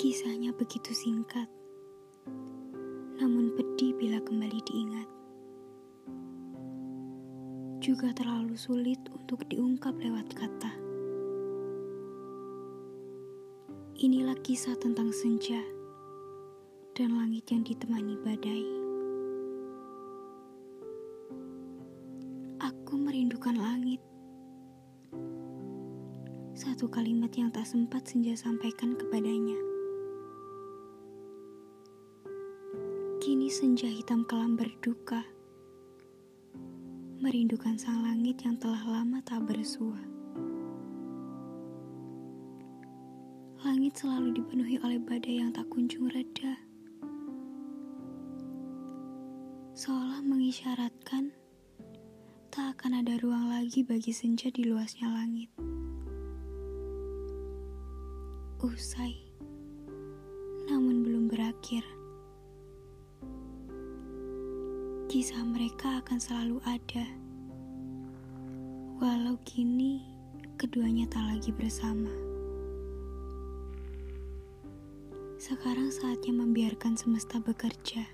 Kisahnya begitu singkat, namun pedih bila kembali diingat. Juga terlalu sulit untuk diungkap lewat kata. Inilah kisah tentang senja dan langit yang ditemani badai. Aku merindukan langit. Satu kalimat yang tak sempat senja sampaikan kepadanya. Kini senja hitam kelam berduka. Merindukan sang langit yang telah lama tak bersua. Langit selalu dipenuhi oleh badai yang tak kunjung reda. Seolah mengisyaratkan tak akan ada ruang lagi bagi senja di luasnya langit. Usai, namun belum berakhir. Kisah mereka akan selalu ada, walau kini keduanya tak lagi bersama. Sekarang saatnya membiarkan semesta bekerja.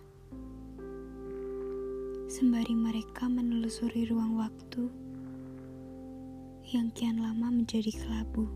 Sembari mereka menelusuri ruang waktu yang kian lama menjadi kelabu.